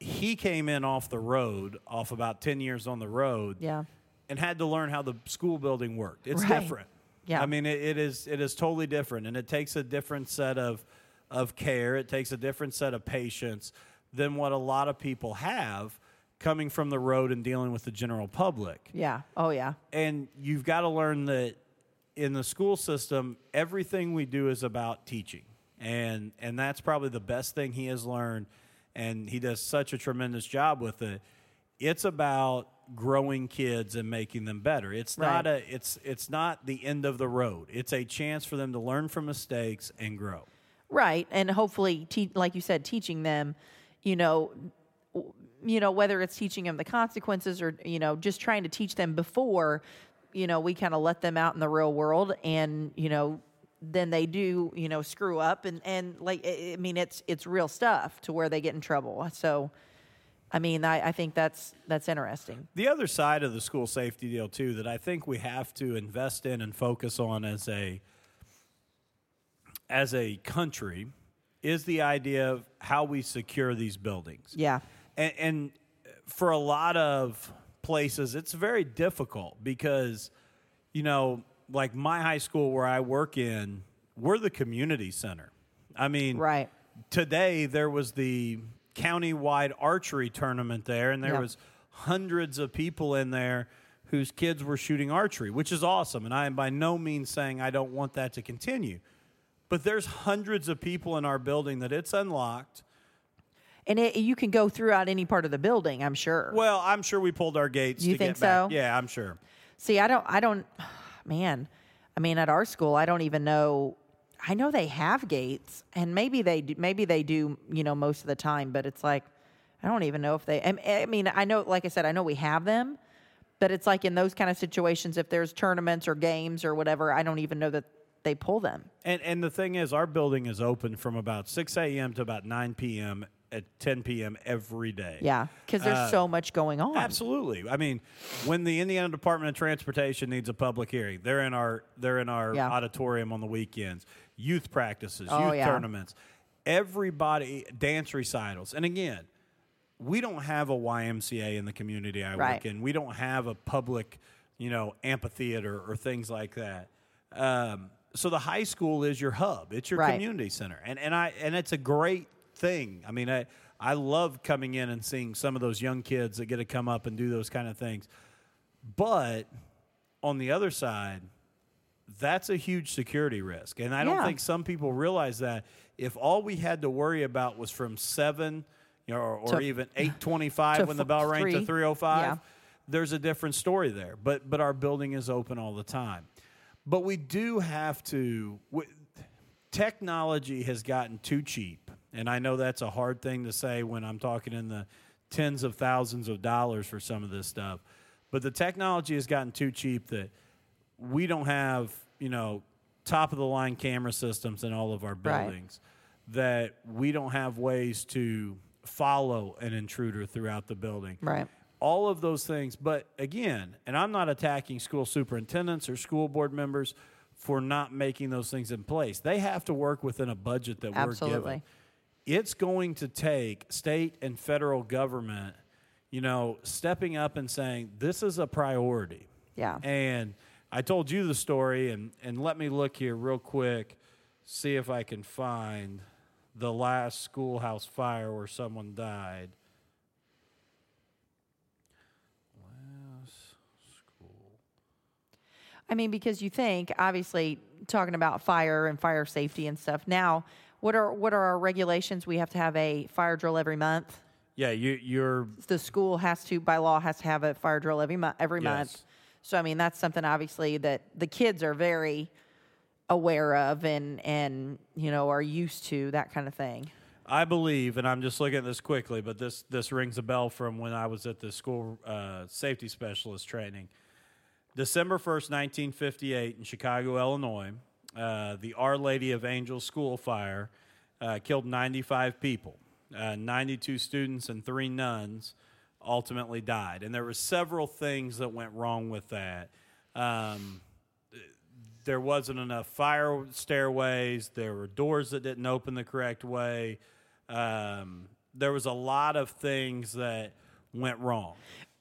He came in off the road, off about ten years on the road, Yeah. and had to learn how the school building worked. It's Right. different. Yeah. I mean, it, it is it is totally different, and it takes a different set of of care. It takes a different set of patience than what a lot of people have coming from the road and dealing with the general public. Yeah. Oh, yeah. And you've got to learn that in the school system, everything we do is about teaching, and and that's probably the best thing he has learned, and he does such a tremendous job with it. It's about growing kids and making them better. It's not Right. a it's it's not the end of the road. It's a chance for them to learn from mistakes and grow. Right, and hopefully, te- like you said, teaching them, you know, w- you know whether it's teaching them the consequences or you know just trying to teach them before, you know, we kind of let them out in the real world, and you know, then they do, you know, screw up, and and like I mean, it's it's real stuff to where they get in trouble. So, I mean, I, I think that's that's interesting. The other side of the school safety deal too that I think we have to invest in and focus on as a as a country is the idea of how we secure these buildings. Yeah, And, and for a lot of places, it's very difficult because, you know, like my high school where I work in, we're the community center. I mean, right. today there was the county-wide archery tournament there and there Yep. was hundreds of people in there whose kids were shooting archery which is awesome and i am by no means saying i don't want that to continue But there's hundreds of people in our building that it's unlocked. And it, you can go throughout any part of the building, I'm sure. Well, I'm sure we pulled our gates. You to think get back. so? Yeah, I'm sure. See, I don't, I don't, man. I mean, at our school, I don't even know. I know they have gates, and maybe they, do, maybe they do, you know, most of the time. But it's like, I don't even know if they. I mean, I know, like I said, I know we have them, but it's like in those kind of situations, if there's tournaments or games or whatever, I don't even know that they pull them. And and the thing is, our building is open from about 6 a.m. to about 9 p.m. at 10 p.m. every day. Yeah, because there's Uh, so much going on. Absolutely. I mean, when the Indiana Department of Transportation needs a public hearing, they're in our they're in our Yeah. auditorium on the weekends. Youth practices, Oh, youth yeah. tournaments, everybody dance recitals. And again, we don't have a YMCA in the community I Right. work in. We don't have a public, you know, amphitheater or things like that. Um, so the high school is your hub. It's your Right. community center, and and I and it's a great thing. I mean, I I love coming in and seeing some of those young kids that get to come up and do those kind of things. But on the other side, that's a huge security risk, and I don't think some people realize that. If all we had to worry about was from seven, you know, or, or To- even eight twenty-five to when the bell rang to three. three o five, Yeah. there's a different story there. But but our building is open all the time. But we do have to. w technology has gotten too cheap, and I know that's a hard thing to say when I'm talking in the tens of thousands of dollars for some of this stuff. But the technology has gotten too cheap that we don't have, you know, top of the line camera systems in all of our Right. buildings. That we don't have ways to follow an intruder throughout the building Right. all of those things. But again, and I'm not attacking school superintendents or school board members for not making those things in place. They have to work within a budget that we're Absolutely. given. It's going to take state and federal government, you know, stepping up and saying this is a priority. Yeah. And I told you the story, and, and let me look here real quick, see if I can find the last schoolhouse fire where someone died. Last school. I mean, because you think, obviously, talking about fire and fire safety and stuff. Now, what are what are our regulations? We have to have a fire drill every month. Yeah, you, you're The school has to, by law, has to have a fire drill every month. Every month. So, I mean, that's something obviously that the kids are very aware of and and you know are used to that kind of thing. I believe, and I'm just looking at this quickly, but this this rings a bell from when I was at the school uh, safety specialist training. December 1st, 1958, in Chicago, Illinois, uh, the Our Lady of Angels school fire uh, killed 95 people. Uh, 92 students and three nuns ultimately died. And there were several things that went wrong with that. Um, there wasn't enough fire stairways. There were doors that didn't open the correct way. Um, there was a lot of things that went wrong.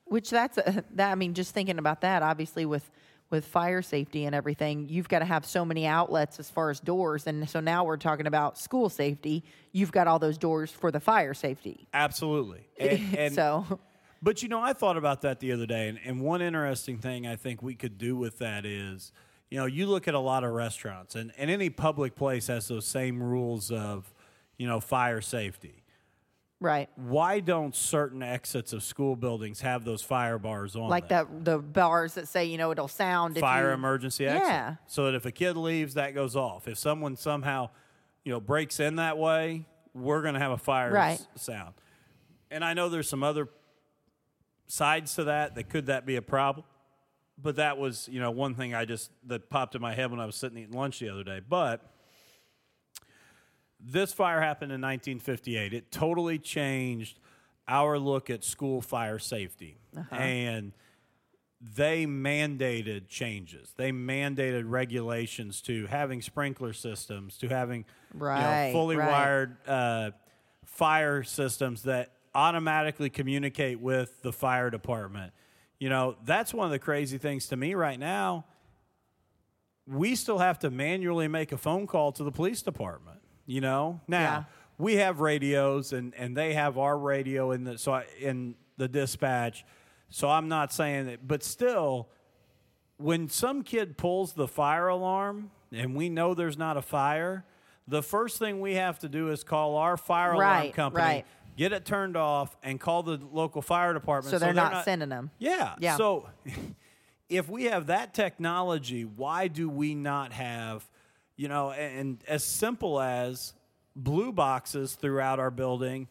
Which that's a, that. I mean, just thinking about that, obviously with with fire safety and everything, you've got to have so many outlets as far as doors, and so now we're talking about school safety. You've got all those doors for the fire safety. Absolutely. And, and- so, But you know, I thought about that the other day, and, and one interesting thing I think we could do with that is, you know, you look at a lot of restaurants, and, and any public place has those same rules of, you know, fire safety. Right, Why don't certain exits of school buildings have those fire bars on like them? that the bars that say you know it'll sound if fire you, emergency exit. Yeah. So that if a kid leaves, that goes off. If someone somehow, you know, breaks in that way, we're going to have a fire Right. s- sound. And I know there's some other sides to that. That could that be a problem? But that was, you know, one thing I just that popped in my head when I was sitting eating lunch the other day. But this fire happened in 1958. It totally changed our look at school fire safety. And they mandated changes. They mandated regulations to having sprinkler systems, to having you know, fully right. wired uh, fire systems that automatically communicate with the fire department. You know, that's one of the crazy things to me right now. We still have to manually make a phone call to the police department. You know, now Yeah. we have radios and, and they have our radio in the so I, in the dispatch. So I'm not saying that, but still, when some kid pulls the fire alarm and we know there's not a fire, the first thing we have to do is call our fire alarm Right, company, right. get it turned off, and call the local fire department. So they're not sending 'em. Yeah. Yeah. So if we have that technology, why do we not have, you know, and as simple as blue boxes throughout our building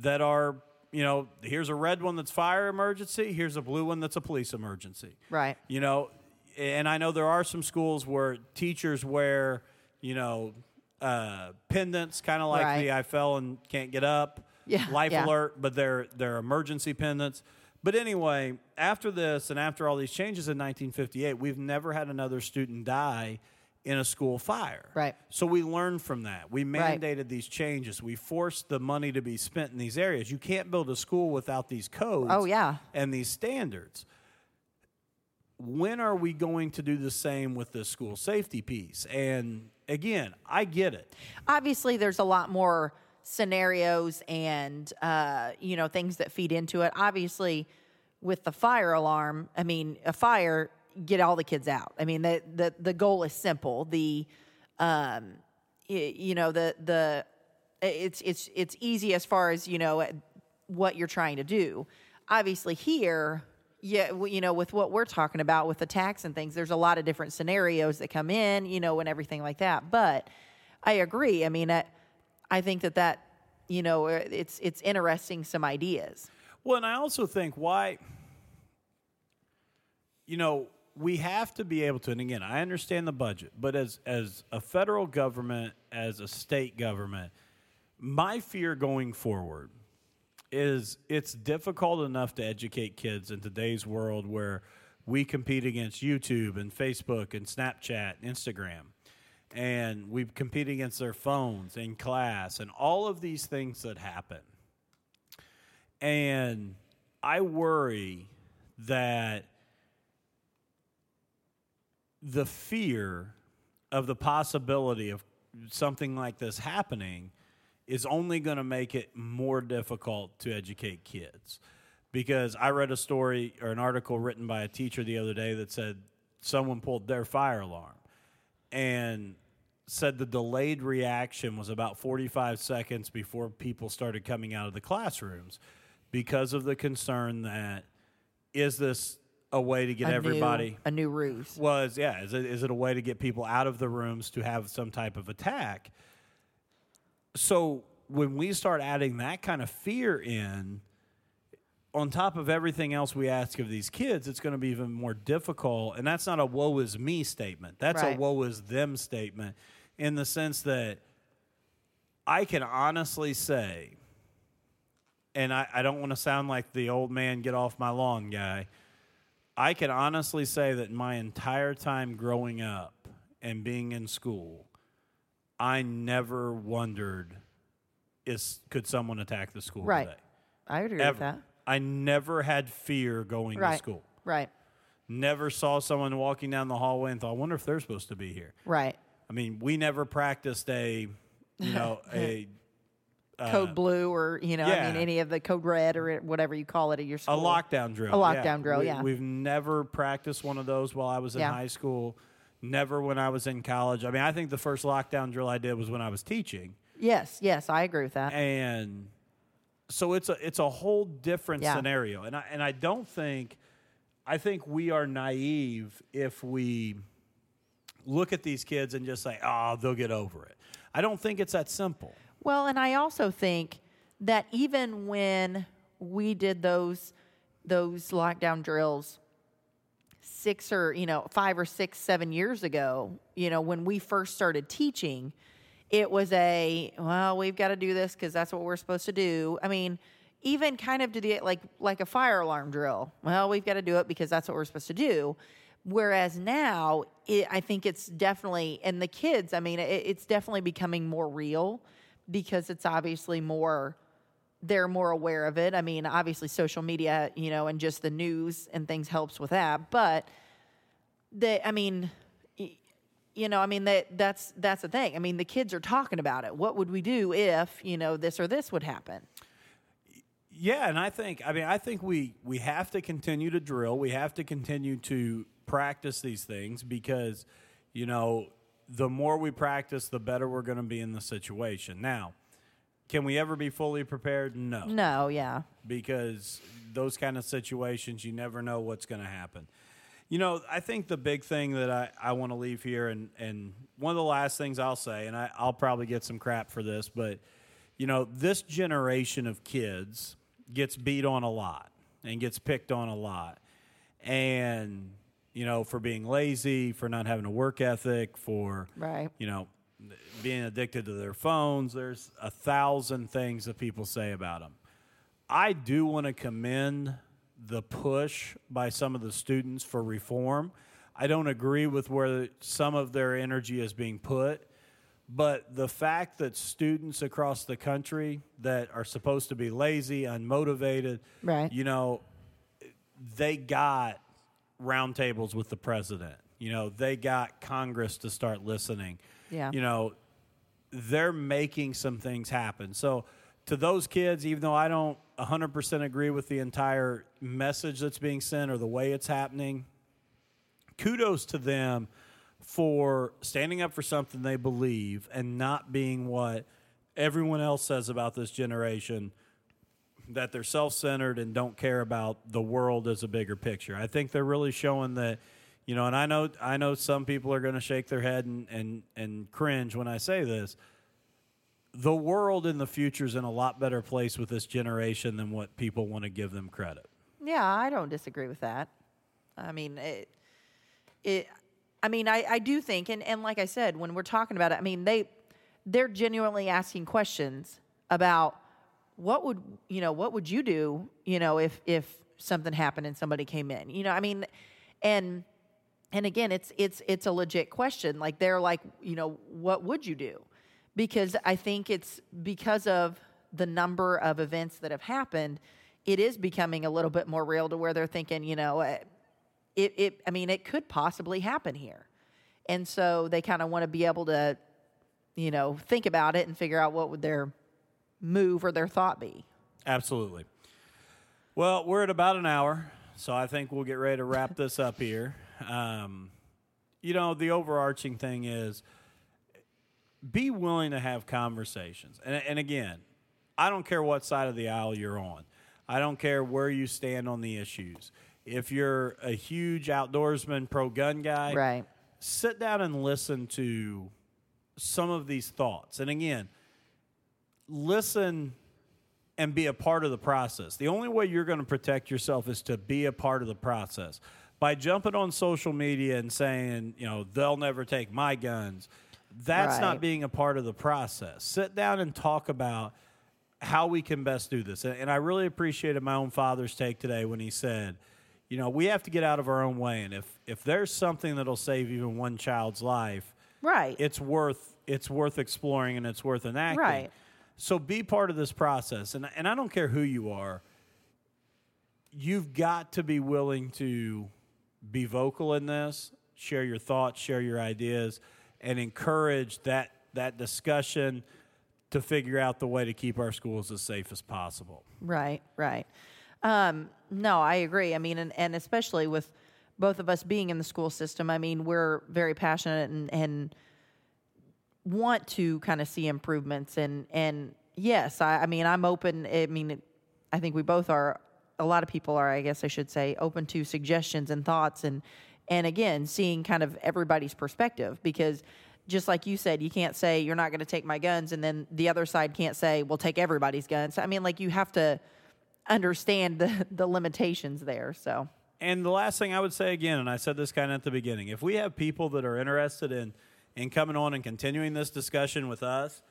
that are, you know, here's a red one that's fire emergency, here's a blue one that's a police emergency. Right. You know, and I know there are some schools where teachers wear, you know, uh, pendants, kind of like Right. the I fell and can't get up, Yeah, life yeah. alert, but they're they're emergency pendants. But anyway, after this and after all these changes in 1958, we've never had another student die in a school fire. Right. So we learned from that. We Right. mandated these changes. We forced the money to be spent in these areas. You can't build a school without these codes. Oh, yeah. And these standards when are we going to do the same with the school safety piece? And again, I get it. obviously there's a lot more scenarios and uh, you know things that feed into it obviously with the fire alarm i mean a fire get all the kids out. I mean the the, the goal is simple. The um you know the the it's it's it's easy as far as you know what you're trying to do. Obviously here yeah you know with what we're talking about with the tax and things there's a lot of different scenarios that come in you know and everything like that. But i agree. I mean I, I think that that you know uh, it's it's interesting some ideas. Well, and I also think why, you know, we have to be able to, and again, I understand the budget, but as as a federal government, as a state government, my fear going forward is it's difficult enough to educate kids in today's world where we compete against YouTube and Facebook and Snapchat and Instagram. And we compete against their phones in class and all of these things that happen. And I worry that the fear of the possibility of something like this happening is only going to make it more difficult to educate kids. Because I read a story or an article written by a teacher the other day that said someone pulled their fire alarm and said the delayed reaction was about 45 seconds before people started coming out of the classrooms because of the concern that is this a way to get A new- everybody a new ruse. Was yeah is it, is it a way to get people out of the rooms to have some type of attack? So when we start adding that kind of fear in on top of everything else we ask of these kids it's going to be even more difficult and that's not a woe is me statement. That's Right. a woe is them statement in the sense that i can honestly say and I, I don't want to sound like the old man get off my lawn guy I can honestly say that my entire time growing up and being in school, I never wondered is could someone attack the school right today? i agree Ever. with that I never had fear going to school. right Never saw someone walking down the hallway and thought, I wonder if they're supposed to be here. right I mean, we never practiced a, you know, a code blue or you know i Uh, mean any of the code red or whatever you call it at your school. A lockdown drill. A lockdown drill, We- yeah. We've never practiced one of those while I was in Yeah. high school. Never when I was in college. I mean, I think the first lockdown drill I did was when I was teaching. yes yes i agree with that And so it's a it's a whole different Yeah. scenario. And I and I don't think I think we are naive if we look at these kids and just say, "Oh, they'll get over it." I don't think it's that simple. Well, and I also think that even when we did those those lockdown drills six or you know five or six seven years ago you know when we first started teaching it was a well we've got to do this because that's what we're supposed to do. I mean even kind of to the like like a fire alarm drill well we've got to do it because that's what we're supposed to do. Whereas now it, i think it's definitely and the kids i mean it, it's definitely becoming more real because it's obviously more they're more aware of it. I mean, obviously social media, you know, and just the news and things helps with that, but the I mean, you know, I mean that that's that's the thing. I mean, the kids are talking about it. What would we do if, you know, this or this would happen? Yeah, and I think I mean I think we we have to continue to drill. We have to continue to practice these things because you know the more we practice, the better we're going to be in the situation. Now, can we ever be fully prepared? No. No, yeah. Because those kind of situations, you never know what's going to happen. You know, I think the big thing that I, I want to leave here, and, and one of the last things I'll say, and I, I'll probably get some crap for this, but, you know, this generation of kids gets beat on a lot and gets picked on a lot. And, you know, for being lazy, for not having a work ethic, for, Right. you know, being addicted to their phones. There's a thousand things that people say about them. I do want to commend the push by some of the students for reform. I don't agree with where some of their energy is being put, but the fact that students across the country that are supposed to be lazy, unmotivated, Right. you know, they got roundtables with the president. You know, they got Congress to start listening. Yeah. You know, they're making some things happen. So, to those kids, even though I don't 100% agree with the entire message that's being sent or the way it's happening, kudos to them for standing up for something they believe and not being what everyone else says about this generation that they're self-centered and don't care about the world as a bigger picture. I think they're really showing that, you know, and I know I know some people are going to shake their head and, and and cringe when I say this. The world in the future is in a lot better place with this generation than what people want to give them credit. Yeah, I don't disagree with that. I mean, it, it I mean, I, I do think, and, and like I said, when we're talking about it, I mean, they, they're genuinely asking questions about what would, you know, what would you do, you know, if, if something happened and somebody came in, you know, I mean, and, and again, it's, it's, it's a legit question. Like they're like, you know, what would you do? Because I think it's because of the number of events that have happened, it is becoming a little bit more real to where they're thinking, you know, uh, it, it I mean, it could possibly happen here. And so they kind of want to be able to, you know, think about it and figure out what would their move or their thought be. Absolutely. Well, we're at about an hour, so I think we'll get ready to wrap this up here. Um, you know, the overarching thing is be willing to have conversations. And, and again, I don't care what side of the aisle you're on, I don't care where you stand on the issues. If you're a huge outdoorsman, pro gun guy, Right. sit down and listen to some of these thoughts. And again, listen and be a part of the process. The only way you're going to protect yourself is to be a part of the process. By jumping on social media and saying, you know, they'll never take my guns, that's not being a part of the process. Sit down and talk about how we can best do this. And and I really appreciated my own father's take today when he said, you know, we have to get out of our own way. And if, if there's something that'll save even one child's life, Right. it's worth it's worth exploring and it's worth enacting. Right. So be part of this process, and and I don't care who you are. You've got to be willing to be vocal in this, share your thoughts, share your ideas, and encourage that that discussion to figure out the way to keep our schools as safe as possible. Right, right. Um, no, I agree. I mean, and, and especially with both of us being in the school system, I mean, we're very passionate and, and want to kind of see improvements. And, and yes, I, I mean, I'm open. I mean, I think we both are, a lot of people are, I guess I should say, open to suggestions and thoughts. And, and again, seeing kind of everybody's perspective because just like you said, you can't say you're not going to take my guns, and then the other side can't say, "Well, take everybody's guns." I mean, like you have to understand the the limitations there. So And the last thing I would say again, and I said this kind of at the beginning, if we have people that are interested in in coming on and continuing this discussion with us,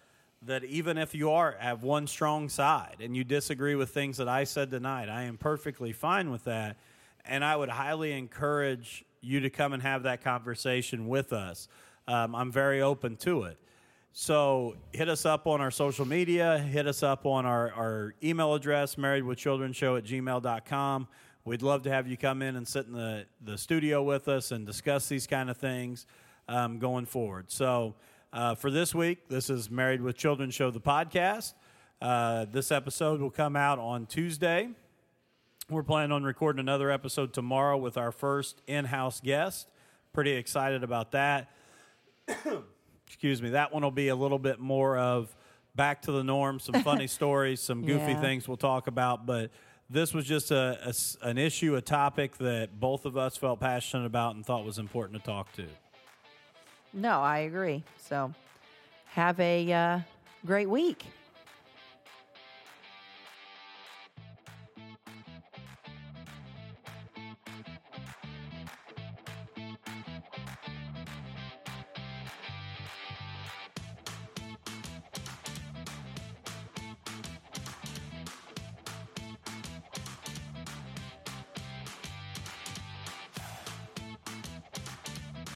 that even if you are have one strong side and you disagree with things that I said tonight, I am perfectly fine with that. And I would highly encourage you to come and have that conversation with us. Um, I'm very open to it. So hit us up on our social media, hit us up on our, our email address, marriedwithchildrenshow at gmail.com. We'd love to have you come in and sit in the, the studio with us and discuss these kind of things um, going forward. So uh, for this week, this is Married with Children Show, the podcast. Uh, this episode will come out on Tuesday. We're planning on recording another episode tomorrow with our first in house guest. Pretty excited about that excuse me, that one will be a little bit more of back to the norm, some funny stories, some goofy Yeah. things we'll talk about. But this was just a, a an issue, a topic that both of us felt passionate about and thought was important to talk to. No, I agree. So have a uh, great week.